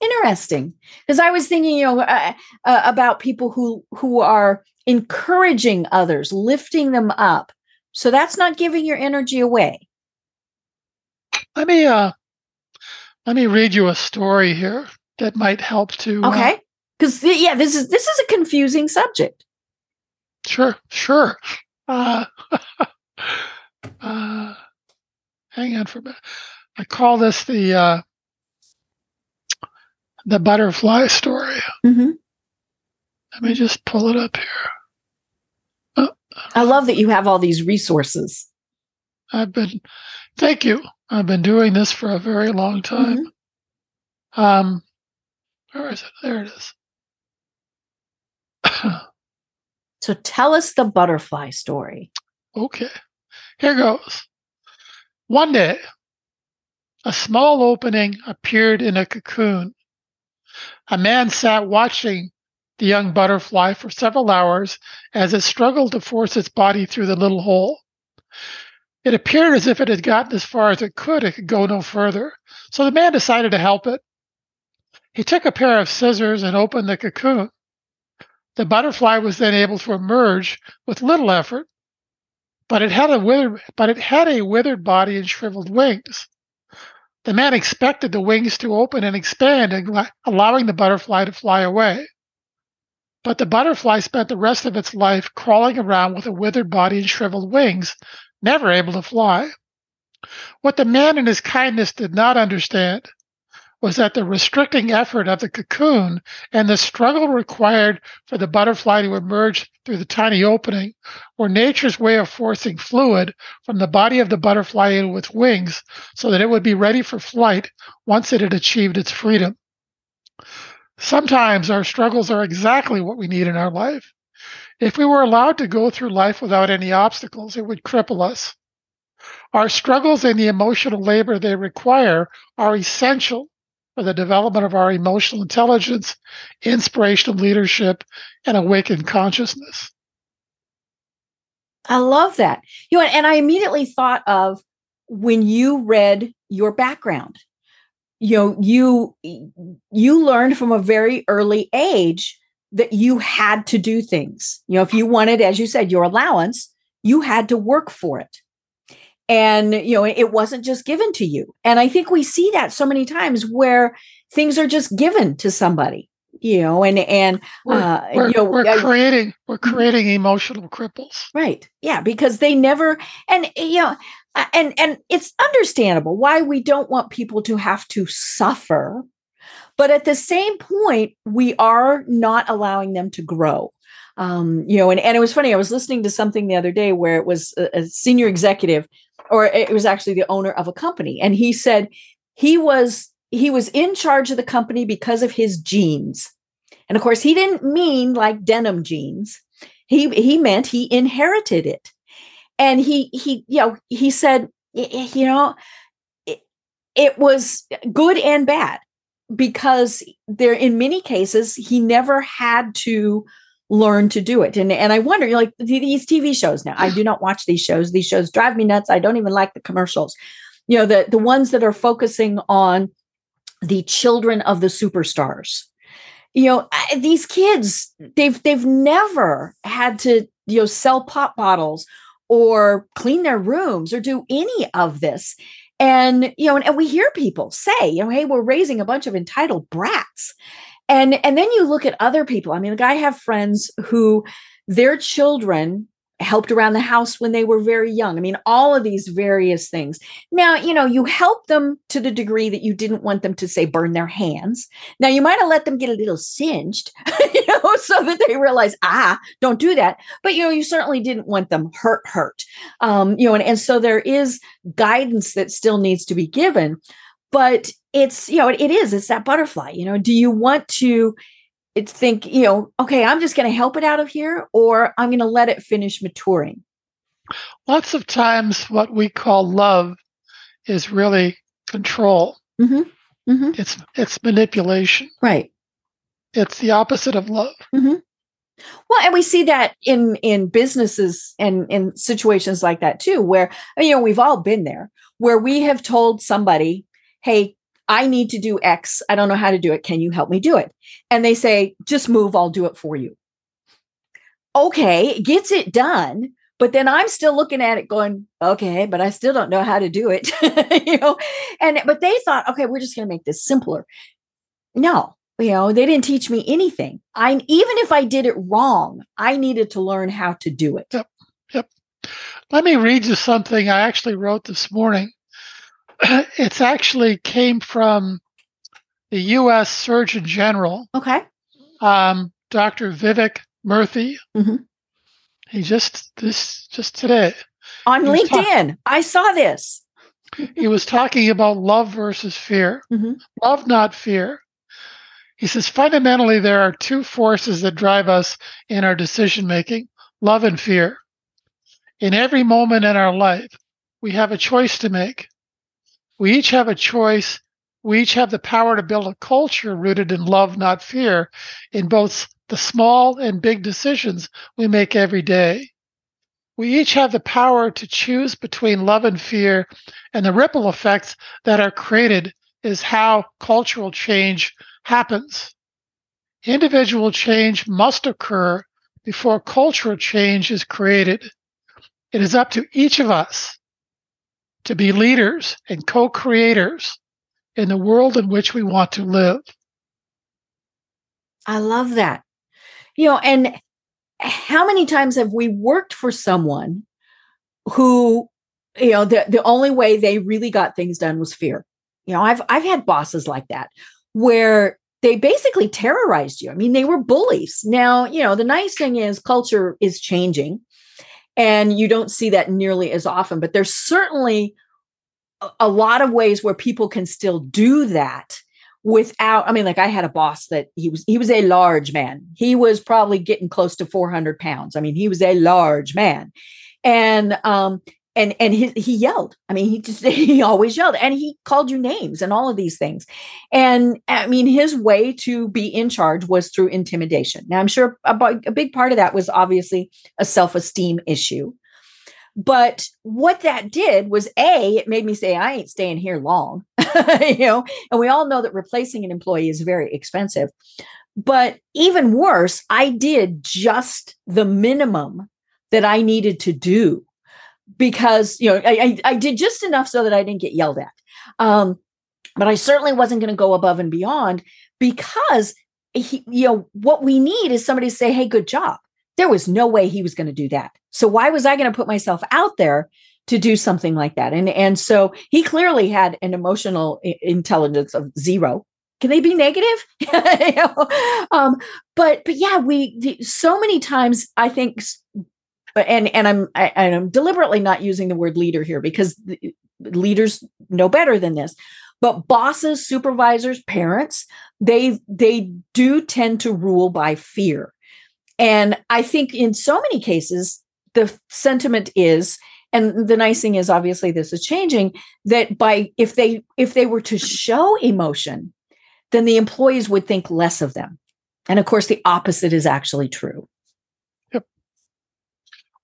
Interesting. Because I was thinking, you know, uh, uh, about people who who are encouraging others, lifting them up. So that's not giving your energy away.
let me uh, let me read you a story here that might help to. uh,
Okay. Because yeah, this is this is a confusing subject.
sure, sure. Uh, uh, hang on for a minute. I call this the uh, the butterfly story.
Mm-hmm.
Let me just pull it up here.
I love that you have all these resources.
I've been, thank you. I've been doing this for a very long time. Um, where is it? There it is.
So tell us the butterfly story.
okay, here goes. One day, a small opening appeared in a cocoon. A man sat watching the young butterfly for several hours as it struggled to force its body through the little hole. It appeared as if it had gotten as far as it could, it could go no further. So the man decided to help it. He took a pair of scissors and opened the cocoon. The butterfly was then able to emerge with little effort, but it had a withered, but it had a withered body and shriveled wings. The man expected the wings to open and expand, allowing the butterfly to fly away. But the butterfly spent the rest of its life crawling around with a withered body and shriveled wings, never able to fly. What the man in his kindness did not understand was that the restricting effort of the cocoon and the struggle required for the butterfly to emerge through the tiny opening were nature's way of forcing fluid from the body of the butterfly its wings so that it would be ready for flight once it had achieved its freedom. Sometimes our struggles are exactly what we need in our life. If we were allowed to go through life without any obstacles, it would cripple us. Our struggles and the emotional labor they require are essential for the development of our emotional intelligence, inspirational leadership, and awakened consciousness.
I love that. You know, and I immediately thought of when you read your background. You know, you you learned from a very early age that you had to do things. You know, if you wanted, as you said, your allowance, you had to work for it. And, you know, it wasn't just given to you. And I think we see that so many times where things are just given to somebody you know and and
we're,
uh
we're,
you know
we're
uh,
creating we're
Mhm.
creating emotional cripples
right yeah because they never and you know uh, and and it's understandable why we don't want people to have to suffer but at the same point we are not allowing them to grow um you know and, and it was funny i was listening to something the other day where it was a, a senior executive or it was actually the owner of a company and he said he was he was in charge of the company because of his genes. And of course he didn't mean like denim jeans. He he meant he inherited it. And he he you know he said "Y- y- you know it, it was good and bad because there in many cases he never had to learn to do it. And and i wonder you know, like these tv shows now i do not watch these shows. These shows drive me nuts. I don't even like the commercials. You know the the ones that are focusing on the children of the superstars. You know I- these kids they've they've never had to you know sell pop bottles or clean their rooms or do any of this. And you know and, and we hear people say you know hey we're raising a bunch of entitled brats and and then you look at other people. I mean like i have friends who their children helped around the house when they were very young. I mean all of these various things. Now you know you help them to the degree that you didn't want them to say burn their hands. Now you might have let them get a little singed you know so that they realize ah don't do that. But you know you certainly didn't want them hurt hurt. Um you know and, and so there is guidance that still needs to be given but it's you know it, it is it's that butterfly you know do you want to it's think you know okay i'm just going to help it out of here or i'm going to let it finish maturing
lots of times what we call love is really control.
Hmm hmm
it's it's manipulation.
Right.
It's the opposite of love.
Well, and we see that in in businesses and in situations like that too, where you know we've all been there, where we have told somebody, "Hey, I need to do X. I don't know how to do it. Can you help me do it?" And they say, "Just move. I'll do it for you." Okay, gets it done, but then I'm still looking at it, going, "Okay, but I still don't know how to do it." you know, and but they thought, "Okay, we're just going to make this simpler." No, you know they didn't teach me anything i even if i did it wrong i needed to learn how to do it Yep. Yep.
let me read you something i actually wrote this morning it's actually came from the us surgeon general
okay
um, dr vivek murthy
Mhm.
he just this just today
on
was talk-
linkedin i saw this
he was talking about love versus fear.
Mhm.
Love, not fear. He says fundamentally, there are two forces that drive us in our decision making love and fear. In every moment in our life, we have a choice to make. We each have a choice. We each have the power to build a culture rooted in love, not fear, in both the small and big decisions we make every day. We each have the power to choose between love and fear, and the ripple effects that are created is how cultural change happens. Individual change must occur before cultural change is created. It is up to each of us to be leaders and co creators in the world in which we want to live.
i love that. You know and how many times have we worked for someone who you know the, the only way they really got things done was fear. You know i've i've had bosses like that where they basically terrorized you. I mean they were bullies. Now you know the nice thing is culture is changing and you don't see that nearly as often but there's certainly a, lot of ways where people can still do that without i mean like i had a boss that he was he was a large man. He was probably getting close to 400 pounds. I mean he was a large man. And um and and he, he yelled. I mean he just he always yelled and he called you names and all of these things. And i mean his way to be in charge was through intimidation. Now i'm sure a, a big part of that was obviously a self-esteem issue. But what that did was a it made me say i ain't staying here long you know? And we all know that replacing an employee is very expensive. But even worse i did just the minimum that i needed to do because you know I, I, I did just enough so that I didn't get yelled at. Um, but I certainly wasn't going to go above and beyond because he, you know what we need is somebody to say, "Hey, good job." There was no way he was going to do that. So why was I going to put myself out there to do something like that? And and so he clearly had an emotional intelligence of zero. Can they be negative? you know? um, but but yeah, we so many times I think and and I'm I, and I'm deliberately not using the word leader here because leaders know better than this. But bosses, supervisors, parents, they they do tend to rule by fear. And I think in so many cases the sentiment is and the nice thing is obviously this is changing that by if they if they were to show emotion then the employees would think less of them. And of course the opposite is actually true.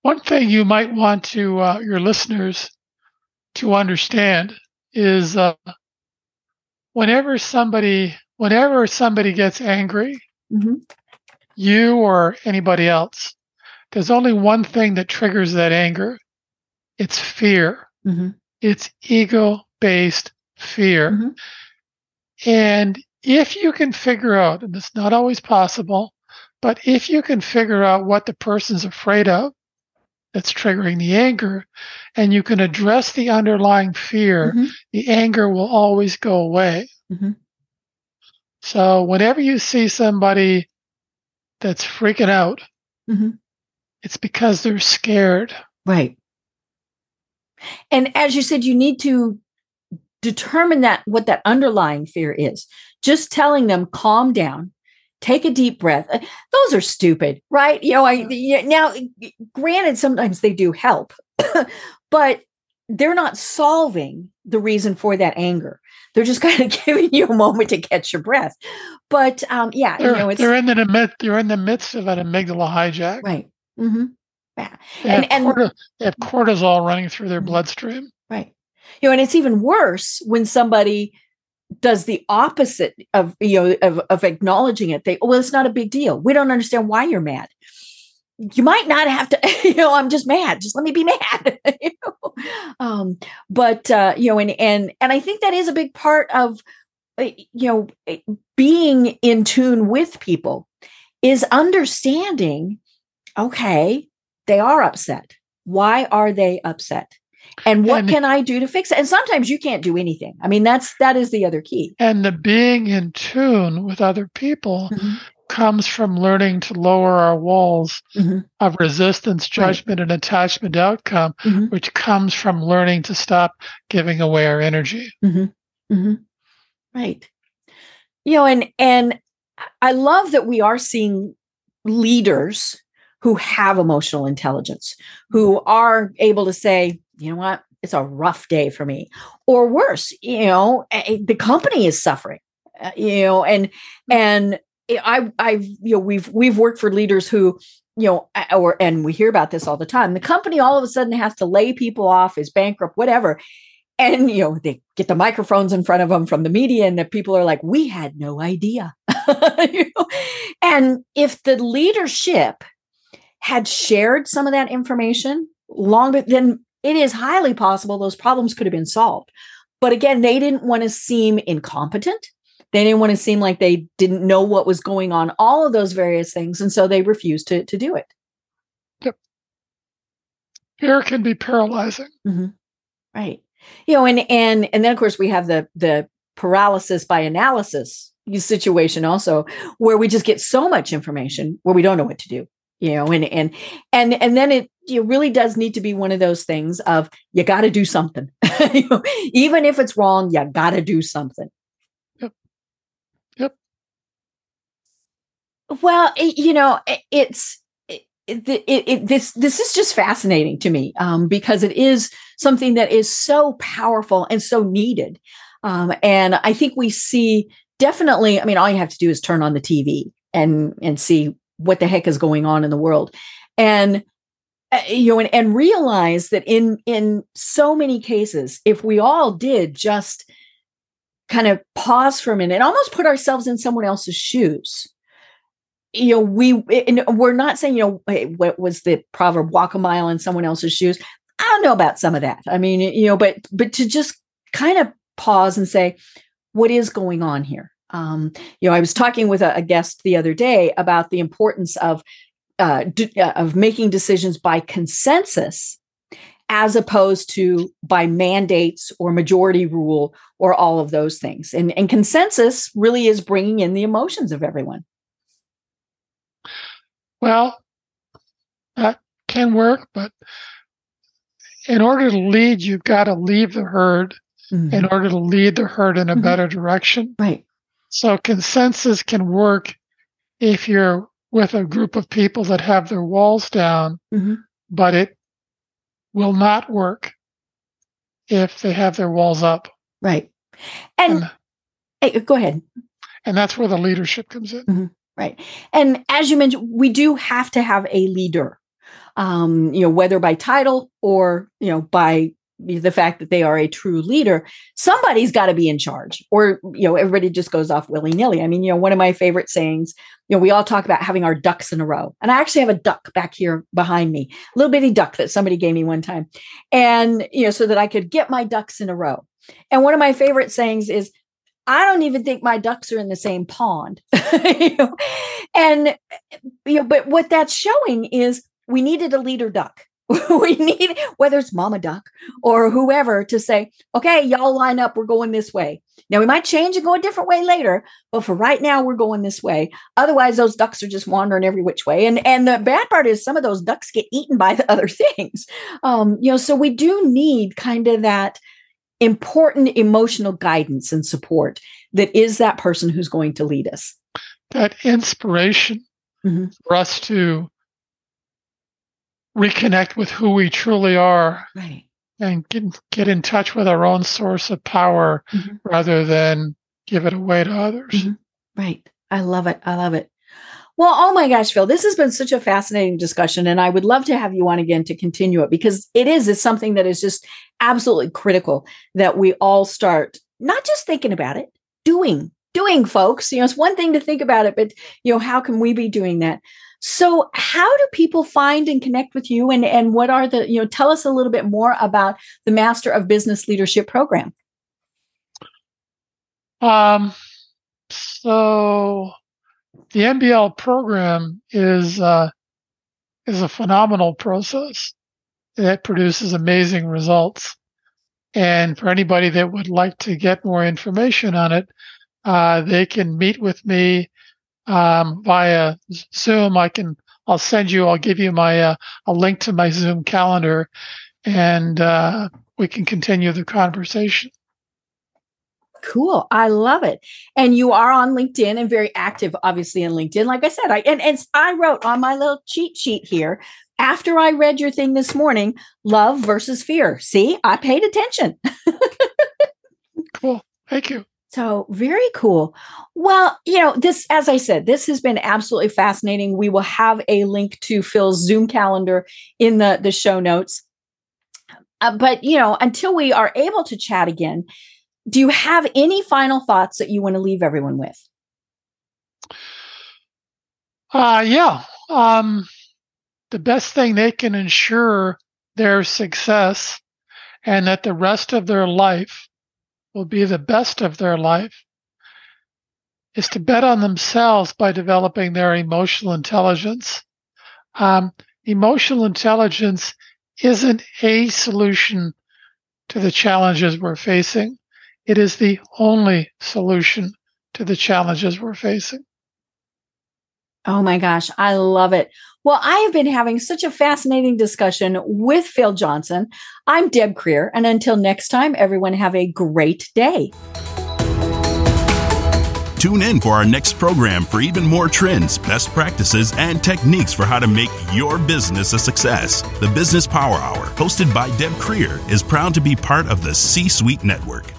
One thing you might want to uh, your listeners to understand is uh, whenever somebody whenever somebody gets angry, mm-hmm. you or anybody else, there's only one thing that triggers that anger. It's fear. Mm-hmm. It's ego based fear. Mm-hmm. And if you can figure out, and it's not always possible, but if you can figure out what the person's afraid of, that's triggering the anger and you can address the underlying fear mm-hmm. the anger will always go away mm-hmm. so whenever you see somebody that's freaking out mm-hmm. it's because they're scared
right and as you said you need to determine that what that underlying fear is just telling them calm down take a deep breath. Uh, those are stupid, right? You know, I now granted sometimes they do help, but they're not solving the reason for that anger. They're just kind of giving you a moment to catch your breath. But um, yeah,
they're,
you know,
they're in the midst. They're in the midst of an amygdala hijack.
Right. Mm-hmm.
Yeah. They and, and cortisol, they have cortisol running through their mm-hmm. bloodstream.
Right. You know, and it's even worse when somebody does the opposite of you know of, of acknowledging it. They oh, well it's not a big deal. We don't understand why you're mad. You might not have to you know i'm just mad. Just let me be mad. You know? um, but uh, you know and and and i think that is a big part of uh, you know eh, being in tune with people is understanding okay they are upset. Why are they upset and what and, can i do to fix it and sometimes you can't do anything i mean that's that is the other key
and the being in tune with other people mm-hmm. comes from learning to lower our walls mm-hmm. of resistance judgment right. and attachment outcome mm-hmm. which comes from learning to stop giving away our energy
mm-hmm. Mm-hmm. right you know and and i love that we are seeing leaders who have emotional intelligence who are able to say you know what? It's a rough day for me. Or worse, you know, the company is suffering. Uh, you know, and and I I've you know we've we've worked for leaders who you know or and we hear about this all the time. The company all of a sudden has to lay people off, is bankrupt, whatever. And you know they get the microphones in front of them from the media, and the people are like, "We had no idea." you know? And if the leadership had shared some of that information longer, then it is highly possible those problems could have been solved. But again, they didn't want to seem incompetent. They didn't want to seem like they didn't know what was going on, all of those various things. And so they refused to, to do it.
Yep. Fear can be paralyzing.
Mm-hmm. Right. You know, and and and then of course we have the the paralysis by analysis situation also, where we just get so much information where we don't know what to do you know and and and and then it you really does need to be one of those things of you got to do something. You know, even if it's wrong you got to do something.
Yep. Yep.
Well it, you know it, it's it, it, it, it, this this is just fascinating to me um, because it is something that is so powerful and so needed, um, and I think we see definitely. I mean, all you have to do is turn on the TV and and see what the heck is going on in the world, and uh, you know, and, and realize that in in so many cases, if we all did just kind of pause for a minute and almost put ourselves in someone else's shoes you know, we we're not saying, you know, hey, what was the proverb, walk a mile in someone else's shoes. I don't know about some of that. I mean, you know, but but to just kind of pause and say, what is going on here? Um, you know, I was talking with a, a guest the other day about the importance of uh, d- uh, of making decisions by consensus as opposed to by mandates or majority rule or all of those things. And, and consensus really is bringing in the emotions of everyone.
Well, that can work, but in order to lead, you've got to leave the herd mm-hmm. in order to lead the herd in a mm-hmm. better direction.
Right.
So consensus can work if you're with a group of people that have their walls down, mm-hmm. but it will not work if they have their walls up.
Right. And, and hey, go ahead.
And that's where the leadership comes in.
Mm-hmm. Right. And as you mentioned, we do have to have a leader, um, you know, whether by title or, you know, by the fact that they are a true leader, somebody's got to be in charge, or you know, everybody just goes off willy nilly. I mean, you know, one of my favorite sayings, you know, we all talk about having our ducks in a row, and I actually have a duck back here behind me, a little bitty duck that somebody gave me one time, and you know, so that I could get my ducks in a row. And one of my favorite sayings is, I don't even think my ducks are in the same pond. you know? And you know, but what that's showing is we needed a leader duck. we need whether it's mama duck or whoever to say, okay, y'all line up, we're going this way. Now we might change and go a different way later, but for right now, we're going this way. Otherwise, those ducks are just wandering every which way. And and the bad part is some of those ducks get eaten by the other things. Um, you know, so we do need kind of that important emotional guidance and support that is that person who's going to lead us.
That inspiration mm-hmm. for us to reconnect with who we truly are.
Right.
And get, get in touch with our own source of power mm-hmm. rather than give it away to others. Mm-hmm.
Right. I love it. I love it. Well, oh my gosh, Phil, this has been such a fascinating discussion. And I would love to have you on again to continue it because it is, it's something that is just absolutely critical that we all start not just thinking about it, doing, doing, folks. You know, it's one thing to think about it, but you know, how can we be doing that? So, how do people find and connect with you? And and what are the you know? Tell us a little bit more about the Master of Business Leadership program.
Um. So the MBL program is uh, is a phenomenal process that produces amazing results. And for anybody that would like to get more information on it, uh, they can meet with me um, via Zoom. I can I'll send you I'll give you my uh, a link to my Zoom calendar, and uh, we can continue the conversation.
Cool. I love it. And you are on LinkedIn and very active, obviously, in LinkedIn. Like I said, I and, and I wrote on my little cheat sheet here after I read your thing this morning, love versus fear. See, I paid attention.
cool. Thank you.
So very cool. Well, you know, this, as I said, this has been absolutely fascinating. We will have a link to Phil's Zoom calendar in the, the show notes. Uh, but, you know, until we are able to chat again, do you have any final thoughts that you want to leave everyone with?
Uh, yeah. Um, the best thing they can ensure their success and that the rest of their life will be the best of their life is to bet on themselves by developing their emotional intelligence. Um, emotional intelligence isn't a solution to the challenges we're facing. It is the only solution to the challenges we're facing.
Oh my gosh, I love it. Well, I have been having such a fascinating discussion with Phil Johnson. I'm Deb Krier, and until next time, everyone have a great day.
Tune in for our next program for even more trends, best practices, and techniques for how to make your business a success. The Business Power Hour, hosted by Deb Krier, is proud to be part of the C Suite Network.